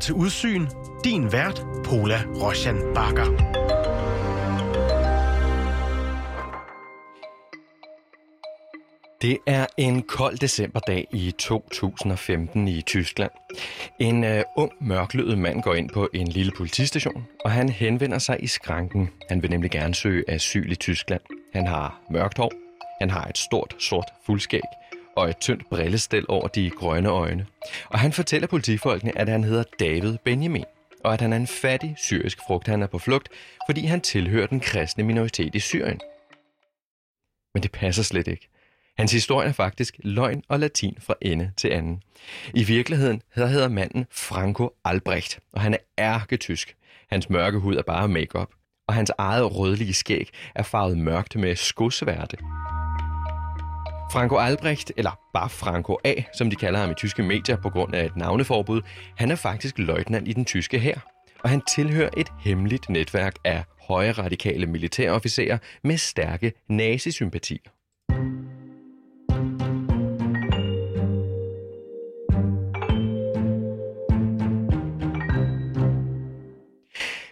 til Udsyn. Din vært, Pola Roshan Bakker. Det er en kold decemberdag i 2015 i Tyskland. En uh, ung, mørklødet mand går ind på en lille politistation, og han henvender sig i skranken. Han vil nemlig gerne søge asyl i Tyskland. Han har mørkt hår, han har et stort, sort fuldskæg og et tyndt brillestel over de grønne øjne. Og han fortæller politifolkene, at han hedder David Benjamin, og at han er en fattig syrisk frugt, han er på flugt, fordi han tilhører den kristne minoritet i Syrien. Men det passer slet ikke. Hans historie er faktisk løgn og latin fra ende til anden. I virkeligheden hedder manden Franco Albrecht, og han er ærketysk. Hans mørke hud er bare makeup, og hans eget rødlige skæg er farvet mørkt med skosværte. Franco Albrecht, eller bare Franco A, som de kalder ham i tyske medier på grund af et navneforbud, han er faktisk løjtnant i den tyske hær, og han tilhører et hemmeligt netværk af højre radikale militærofficerer med stærke nazisympatier.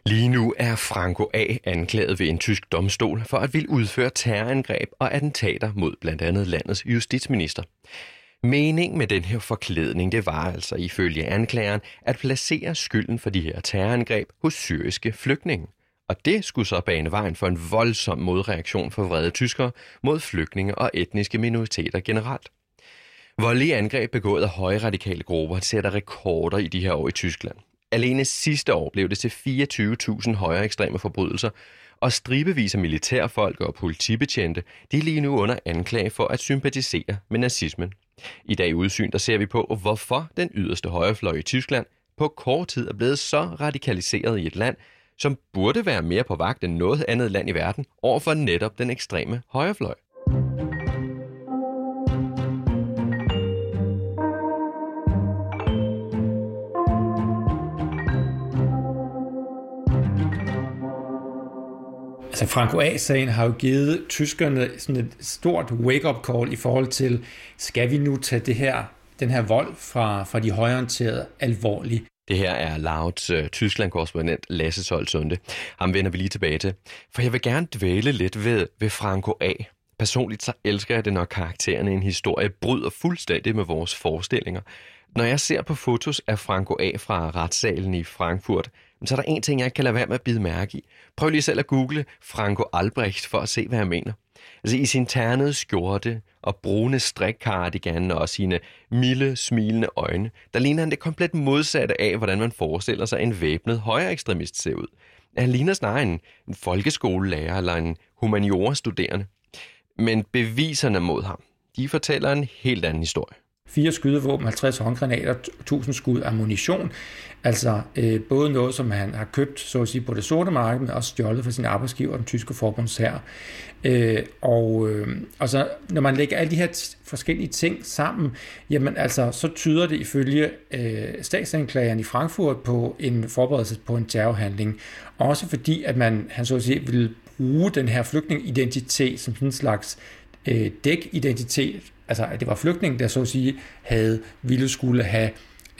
Lige nu er Franco A. anklaget ved en tysk domstol for at ville udføre terrorangreb og attentater mod blandt andet landets justitsminister. Meningen med den her forklædning, det var altså ifølge anklageren at placere skylden for de her terrorangreb hos syriske flygtninge. Og det skulle så bane vejen for en voldsom modreaktion for vrede tyskere mod flygtninge og etniske minoriteter generelt. Voldelige angreb begået af højradikale grupper sætter rekorder i de her år i Tyskland. Alene sidste år blev det til 24.000 højere ekstreme forbrydelser, og stribevis af militærfolk og politibetjente, de er lige nu under anklage for at sympatisere med nazismen. I dag i udsyn, der ser vi på, hvorfor den yderste højrefløj i Tyskland på kort tid er blevet så radikaliseret i et land, som burde være mere på vagt end noget andet land i verden overfor netop den ekstreme højrefløj. Altså Franco A-sagen har jo givet tyskerne sådan et stort wake-up call i forhold til, skal vi nu tage det her, den her vold fra, fra de højorienterede alvorligt? Det her er Lauts uh, Tyskland-korrespondent Lasse Solsunde. Ham vender vi lige tilbage til. For jeg vil gerne dvæle lidt ved, ved Franco A. Personligt så elsker jeg det, når karaktererne i en historie bryder fuldstændig med vores forestillinger. Når jeg ser på fotos af Franco A. fra retssalen i Frankfurt, så er der en ting, jeg kan lade være med at bide mærke i. Prøv lige selv at google Franco Albrecht for at se, hvad jeg mener. Altså i sin ternede skjorte og brune strikkardigan og sine milde, smilende øjne, der ligner han det komplet modsatte af, hvordan man forestiller sig en væbnet højere ekstremist ser ud. Han ligner snarere en, en folkeskolelærer eller en humaniora-studerende. Men beviserne mod ham, de fortæller en helt anden historie fire skydevåben, 50 håndgranater, 1000 skud ammunition. Altså øh, både noget, som han har købt, så at sige, på det sorte marked, men også stjålet fra sin arbejdsgiver, den tyske forbundsherre. Øh, og, øh, og så, når man lægger alle de her t- forskellige ting sammen, jamen altså, så tyder det ifølge øh, statsanklageren i Frankfurt på en forberedelse på en terrorhandling. Også fordi, at man, han så at sige, vil bruge den her flygtningidentitet som sådan en slags øh, dækidentitet altså at det var flygtning, der så at sige havde ville skulle have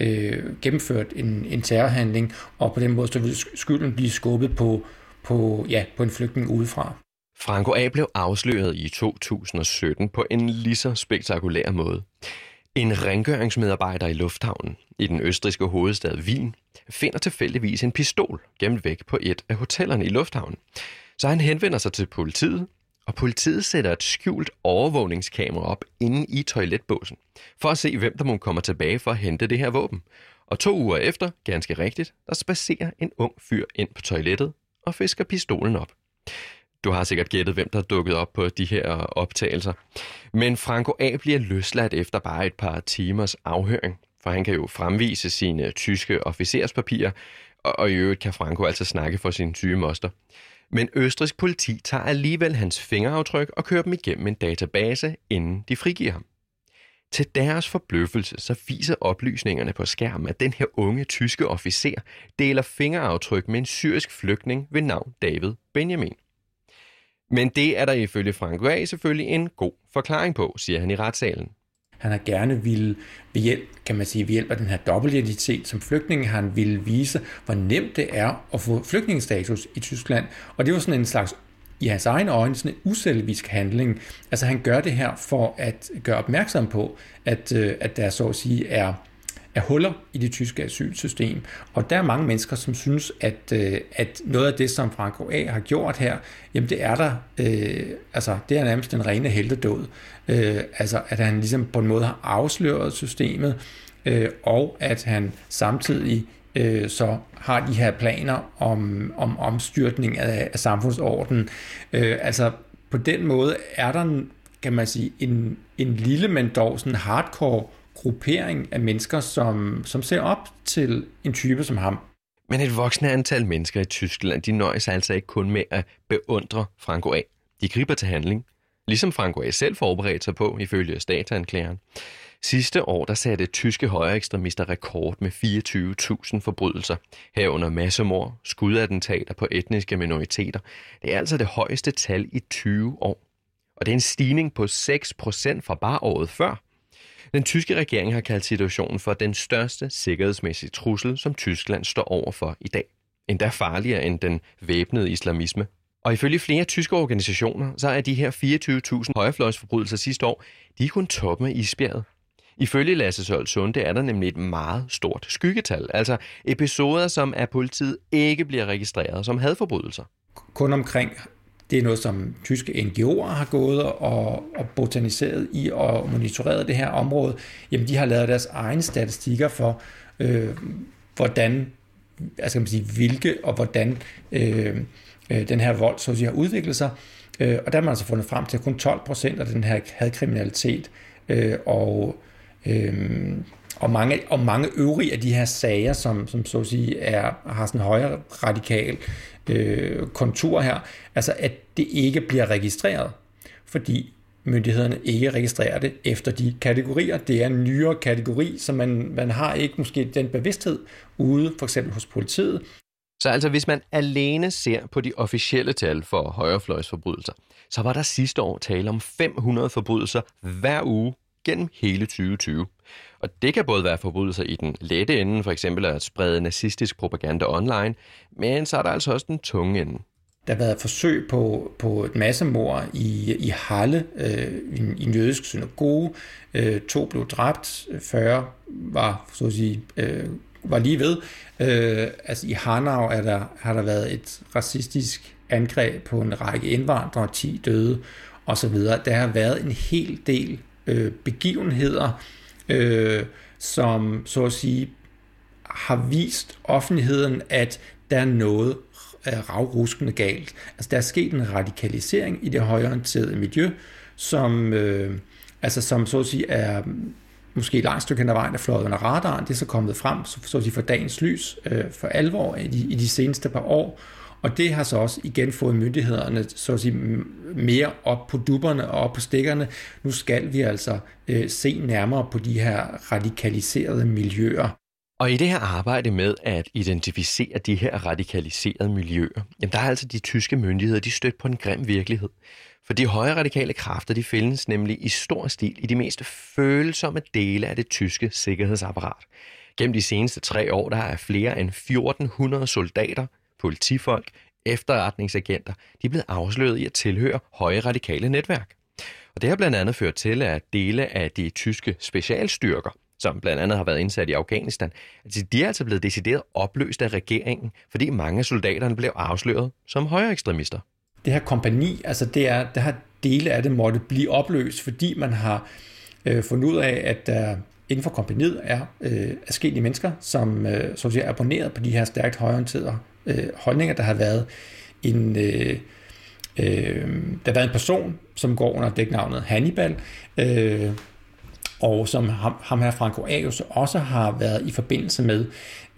øh, gennemført en, en terrorhandling, og på den måde så ville skylden blive skubbet på, på, ja, på en flygtning udefra. Franco A. blev afsløret i 2017 på en lige så spektakulær måde. En rengøringsmedarbejder i lufthavnen i den østriske hovedstad Wien finder tilfældigvis en pistol gemt væk på et af hotellerne i lufthavnen. Så han henvender sig til politiet, og politiet sætter et skjult overvågningskamera op inde i toiletbåsen, for at se, hvem der må komme tilbage for at hente det her våben. Og to uger efter, ganske rigtigt, der spacerer en ung fyr ind på toilettet og fisker pistolen op. Du har sikkert gættet, hvem der er dukket op på de her optagelser. Men Franco A. bliver løsladt efter bare et par timers afhøring, for han kan jo fremvise sine tyske officerspapirer, og i øvrigt kan Franco altså snakke for sin syge moster. Men østrisk politi tager alligevel hans fingeraftryk og kører dem igennem en database, inden de frigiver ham. Til deres forbløffelse så viser oplysningerne på skærmen, at den her unge tyske officer deler fingeraftryk med en syrisk flygtning ved navn David Benjamin. Men det er der ifølge Frank A. selvfølgelig en god forklaring på, siger han i retssalen. Han har gerne ville ved hjælp, kan man sige, ved hjælp af den her dobbeltidentitet som flygtning, han ville vise, hvor nemt det er at få flygtningestatus i Tyskland. Og det var sådan en slags i hans egen øjne sådan en uselvisk handling. Altså han gør det her for at gøre opmærksom på, at, øh, at der så at sige er, er huller i det tyske asylsystem. Og der er mange mennesker, som synes, at, øh, at noget af det, som Franco A. har gjort her, jamen det er der, øh, altså det er nærmest den rene heldedåd. Øh, altså at han ligesom på en måde har afsløret systemet, øh, og at han samtidig øh, så har de her planer om, om omstyrtning af, af samfundsordenen. Øh, altså på den måde er der, kan man sige, en, en lille, men dog sådan hardcore gruppering af mennesker, som, som ser op til en type som ham. Men et voksende antal mennesker i Tyskland, de nøjes altså ikke kun med at beundre Franco A. De griber til handling, ligesom Franco A. selv forberedte sig på, ifølge statsanklageren. Sidste år der satte tyske højre ekstremister rekord med 24.000 forbrydelser, herunder massemord, skudattentater på etniske minoriteter. Det er altså det højeste tal i 20 år. Og det er en stigning på 6% fra bare året før. Den tyske regering har kaldt situationen for den største sikkerhedsmæssige trussel, som Tyskland står overfor i dag. Endda farligere end den væbnede islamisme. Og ifølge flere tyske organisationer, så er de her 24.000 højrefløjsforbrydelser sidste år, de er kun toppen af isbjerget. Ifølge Lasse Sold Sunde er der nemlig et meget stort skyggetal, altså episoder, som af politiet ikke bliver registreret som hadforbrydelser. Kun omkring det er noget, som tyske NGO'er har gået og, og botaniseret i og monitoreret det her område. Jamen, de har lavet deres egne statistikker for, øh, hvordan, altså kan man sige, hvilke og hvordan øh, øh, den her vold så at sige, har udviklet sig. Øh, og der har man altså fundet frem til, at kun 12 procent af den her hadkriminalitet øh, og øh, og mange, og mange øvrige af de her sager, som, som så at sige er, har sådan en højere radikal øh, kontur her, altså at det ikke bliver registreret, fordi myndighederne ikke registrerer det efter de kategorier. Det er en nyere kategori, så man, man har ikke måske den bevidsthed ude, for eksempel hos politiet. Så altså hvis man alene ser på de officielle tal for højrefløjsforbrydelser, så var der sidste år tale om 500 forbrydelser hver uge gennem hele 2020. Og det kan både være forbrydelser i den lette ende, for eksempel at sprede nazistisk propaganda online, men så er der altså også den tunge ende. Der har været forsøg på, på et massemord i, i Halle, øh, i, i en jødisk synagoge. Øh, to blev dræbt, 40 var, så at sige, øh, var lige ved. Øh, altså i Hanau er der, har der været et racistisk angreb på en række indvandrere, 10 døde osv. Der har været en hel del øh, begivenheder, øh, som så at sige har vist offentligheden, at der er noget øh, ravruskende galt. Altså der er sket en radikalisering i det højorienterede miljø, som, øh, altså, som så at sige er måske et langt stykke hen ad vejen er fløjet under radaren. Det er så kommet frem, så, så at sige for dagens lys øh, for alvor i de, i de seneste par år. Og det har så også igen fået myndighederne så at sige, mere op på dupperne og op på stikkerne. Nu skal vi altså øh, se nærmere på de her radikaliserede miljøer. Og i det her arbejde med at identificere de her radikaliserede miljøer, jamen der er altså de tyske myndigheder, de stødt på en grim virkelighed. For de højre radikale kræfter, de findes nemlig i stor stil i de mest følsomme dele af det tyske sikkerhedsapparat. Gennem de seneste tre år, der er flere end 1400 soldater, politifolk, efterretningsagenter, de er blevet afsløret i at tilhøre høje radikale netværk. Og det har blandt andet ført til, at dele af de tyske specialstyrker, som blandt andet har været indsat i Afghanistan, altså de er altså blevet decideret opløst af regeringen, fordi mange af soldaterne blev afsløret som højere ekstremister. Det her kompani, altså det er, der har dele af det måtte blive opløst, fordi man har øh, fundet ud af, at der inden for kompaniet er øh, forskellige mennesker, som øh, så siger, er abonneret på de her stærkt højorienterede øh, holdninger. Der har været en, øh, øh, der har været en person, som går under dæknavnet Hannibal, øh, og som ham, ham her Franco Aarhus også har været i forbindelse med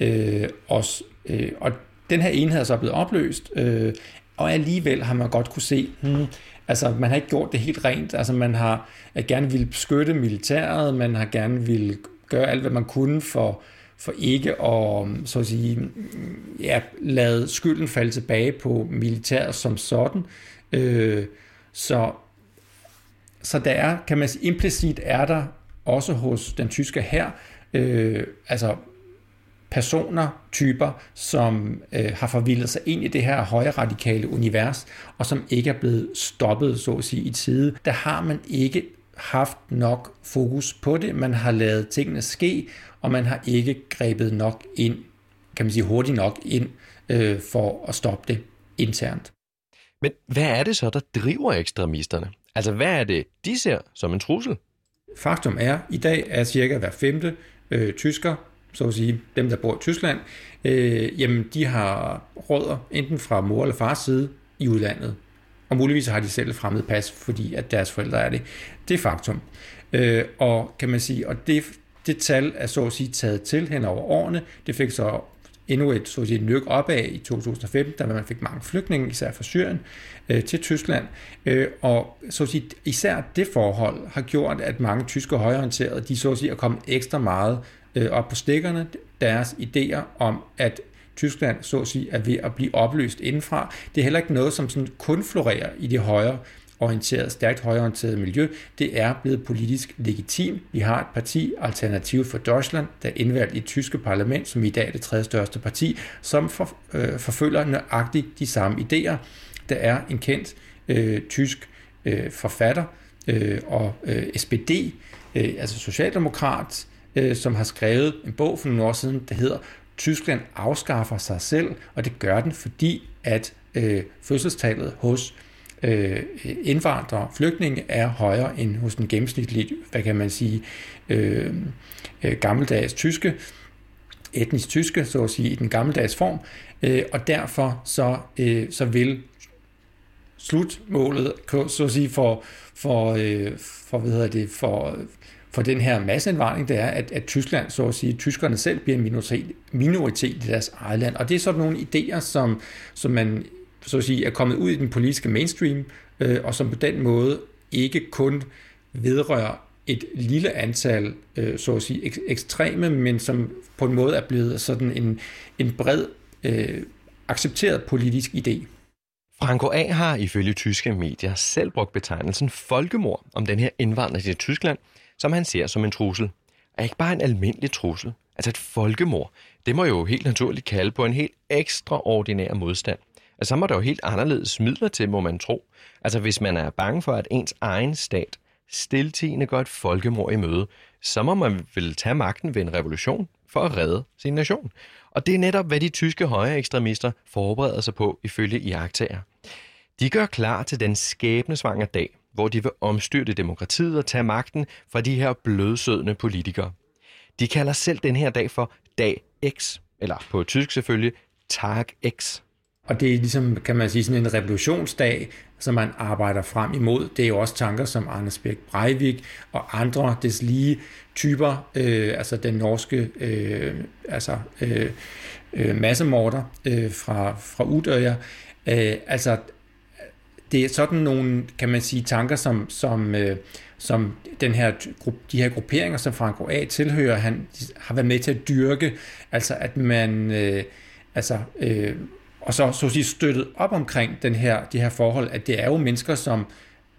øh, os. Øh, og den her enhed er så blevet opløst, øh, og alligevel har man godt kunne se, hmm, altså man har ikke gjort det helt rent, altså man har øh, gerne ville beskytte militæret, man har gerne ville gøre alt, hvad man kunne for for ikke at, så at sige, ja, lade skylden falde tilbage på militæret som sådan. Øh, så, så der er, kan man sige, implicit er der også hos den tyske hær, øh, altså personer, typer, som øh, har forvildet sig ind i det her højre radikale univers, og som ikke er blevet stoppet, så at sige, i tide. Der har man ikke haft nok fokus på det. Man har lavet tingene ske, og man har ikke grebet nok ind, kan man sige hurtigt nok ind, øh, for at stoppe det internt. Men hvad er det så, der driver ekstremisterne? Altså, hvad er det, de ser som en trussel? Faktum er, at i dag er cirka hver femte øh, tysker, så at sige dem, der bor i Tyskland, øh, jamen de har rødder enten fra mor eller fars side i udlandet. Og muligvis har de selv fremmed pas, fordi at deres forældre er det. Det er faktum. Øh, og kan man sige, og det, det tal er så at sige taget til hen over årene. Det fik så endnu et, så at sige, nyk opad i 2015, da man fik mange flygtninge, især fra Syrien, øh, til Tyskland. Øh, og så at sige, især det forhold har gjort, at mange tyske højorienterede, de så at sige er kommet ekstra meget øh, op på stikkerne, deres idéer om, at Tyskland så at sige er ved at blive opløst indenfra. Det er heller ikke noget, som sådan kun florerer i de højre orienteret, stærkt højorienteret miljø, det er blevet politisk legitim. Vi har et parti, Alternativ for Deutschland, der er indvalgt i det tyske parlament, som i dag er det tredje største parti, som for, øh, forfølger nøjagtigt de samme idéer. Der er en kendt øh, tysk øh, forfatter øh, og øh, SPD, øh, altså socialdemokrat, øh, som har skrevet en bog for nogle år siden, der hedder Tyskland afskaffer sig selv, og det gør den, fordi at øh, fødselstallet hos øh, indvandrere, flygtninge er højere end hos den gennemsnitlige, hvad kan man sige, øh, øh, gammeldags tyske, etnisk tyske, så at sige, i den gammeldags form, øh, og derfor så, øh, så vil slutmålet, så at sige, for, for, øh, for, hvad hedder det, for, for den her masseindvandring, det er, at, at Tyskland, så at sige, tyskerne selv bliver en minoritet, minoritet i deres eget land. Og det er sådan nogle idéer, som, som man så at sige, er kommet ud i den politiske mainstream, øh, og som på den måde ikke kun vedrører et lille antal, øh, så at sige, ek- ekstreme, men som på en måde er blevet sådan en, en bred, øh, accepteret politisk idé. Franco A. har ifølge tyske medier selv brugt betegnelsen folkemord om den her indvandring til Tyskland, som han ser som en trussel. Er ikke bare en almindelig trussel, altså et folkemord. Det må jo helt naturligt kalde på en helt ekstraordinær modstand. Altså, så må der jo helt anderledes midler til, må man tro. Altså, hvis man er bange for, at ens egen stat stiltigende går et folkemord i møde, så må man vel tage magten ved en revolution for at redde sin nation. Og det er netop, hvad de tyske højre ekstremister forbereder sig på ifølge iagtager. De gør klar til den skæbnesvangre dag, hvor de vil omstyrte demokratiet og tage magten fra de her blødsødende politikere. De kalder selv den her dag for Dag X, eller på tysk selvfølgelig Tag X. Og det er ligesom, kan man sige, sådan en revolutionsdag, som man arbejder frem imod. Det er jo også tanker som Anders Bæk Breivik og andre deslige typer, øh, altså den norske øh, altså, øh, øh, massemorder øh, fra, fra Udøya. Øh, altså, det er sådan nogle, kan man sige, tanker, som, som, øh, som den her, de her grupperinger, som Franco A. tilhører, han har været med til at dyrke, altså at man, øh, altså, øh, og så, så at sige, støttet op omkring den her, de her forhold, at det er jo mennesker, som,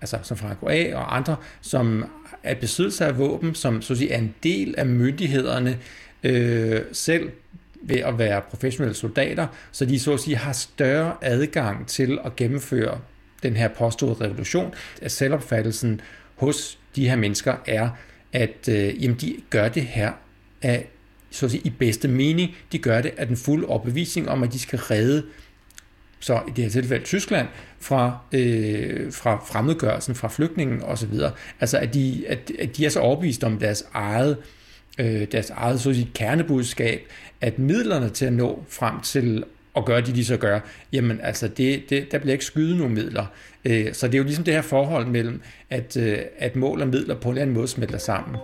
altså, som Franco A. og andre, som er besiddelse af våben, som så at sige, er en del af myndighederne øh, selv ved at være professionelle soldater, så de så at sige har større adgang til at gennemføre den her påståede revolution. At selvopfattelsen hos de her mennesker er, at øh, jamen, de gør det her af så at sige, i bedste mening. De gør det af den fulde overbevisning om, at de skal redde så i det her tilfælde Tyskland, fra, øh, fra fremmedgørelsen, fra flygtningen osv. Altså at de, at, at de er så overbevist om deres eget, øh, deres eget så at sige, kernebudskab, at midlerne til at nå frem til og gøre det, de så gør, jamen altså, det, det, der bliver ikke skyde nogen midler. Øh, så det er jo ligesom det her forhold mellem, at, øh, at mål og midler på en eller anden måde smelter sammen.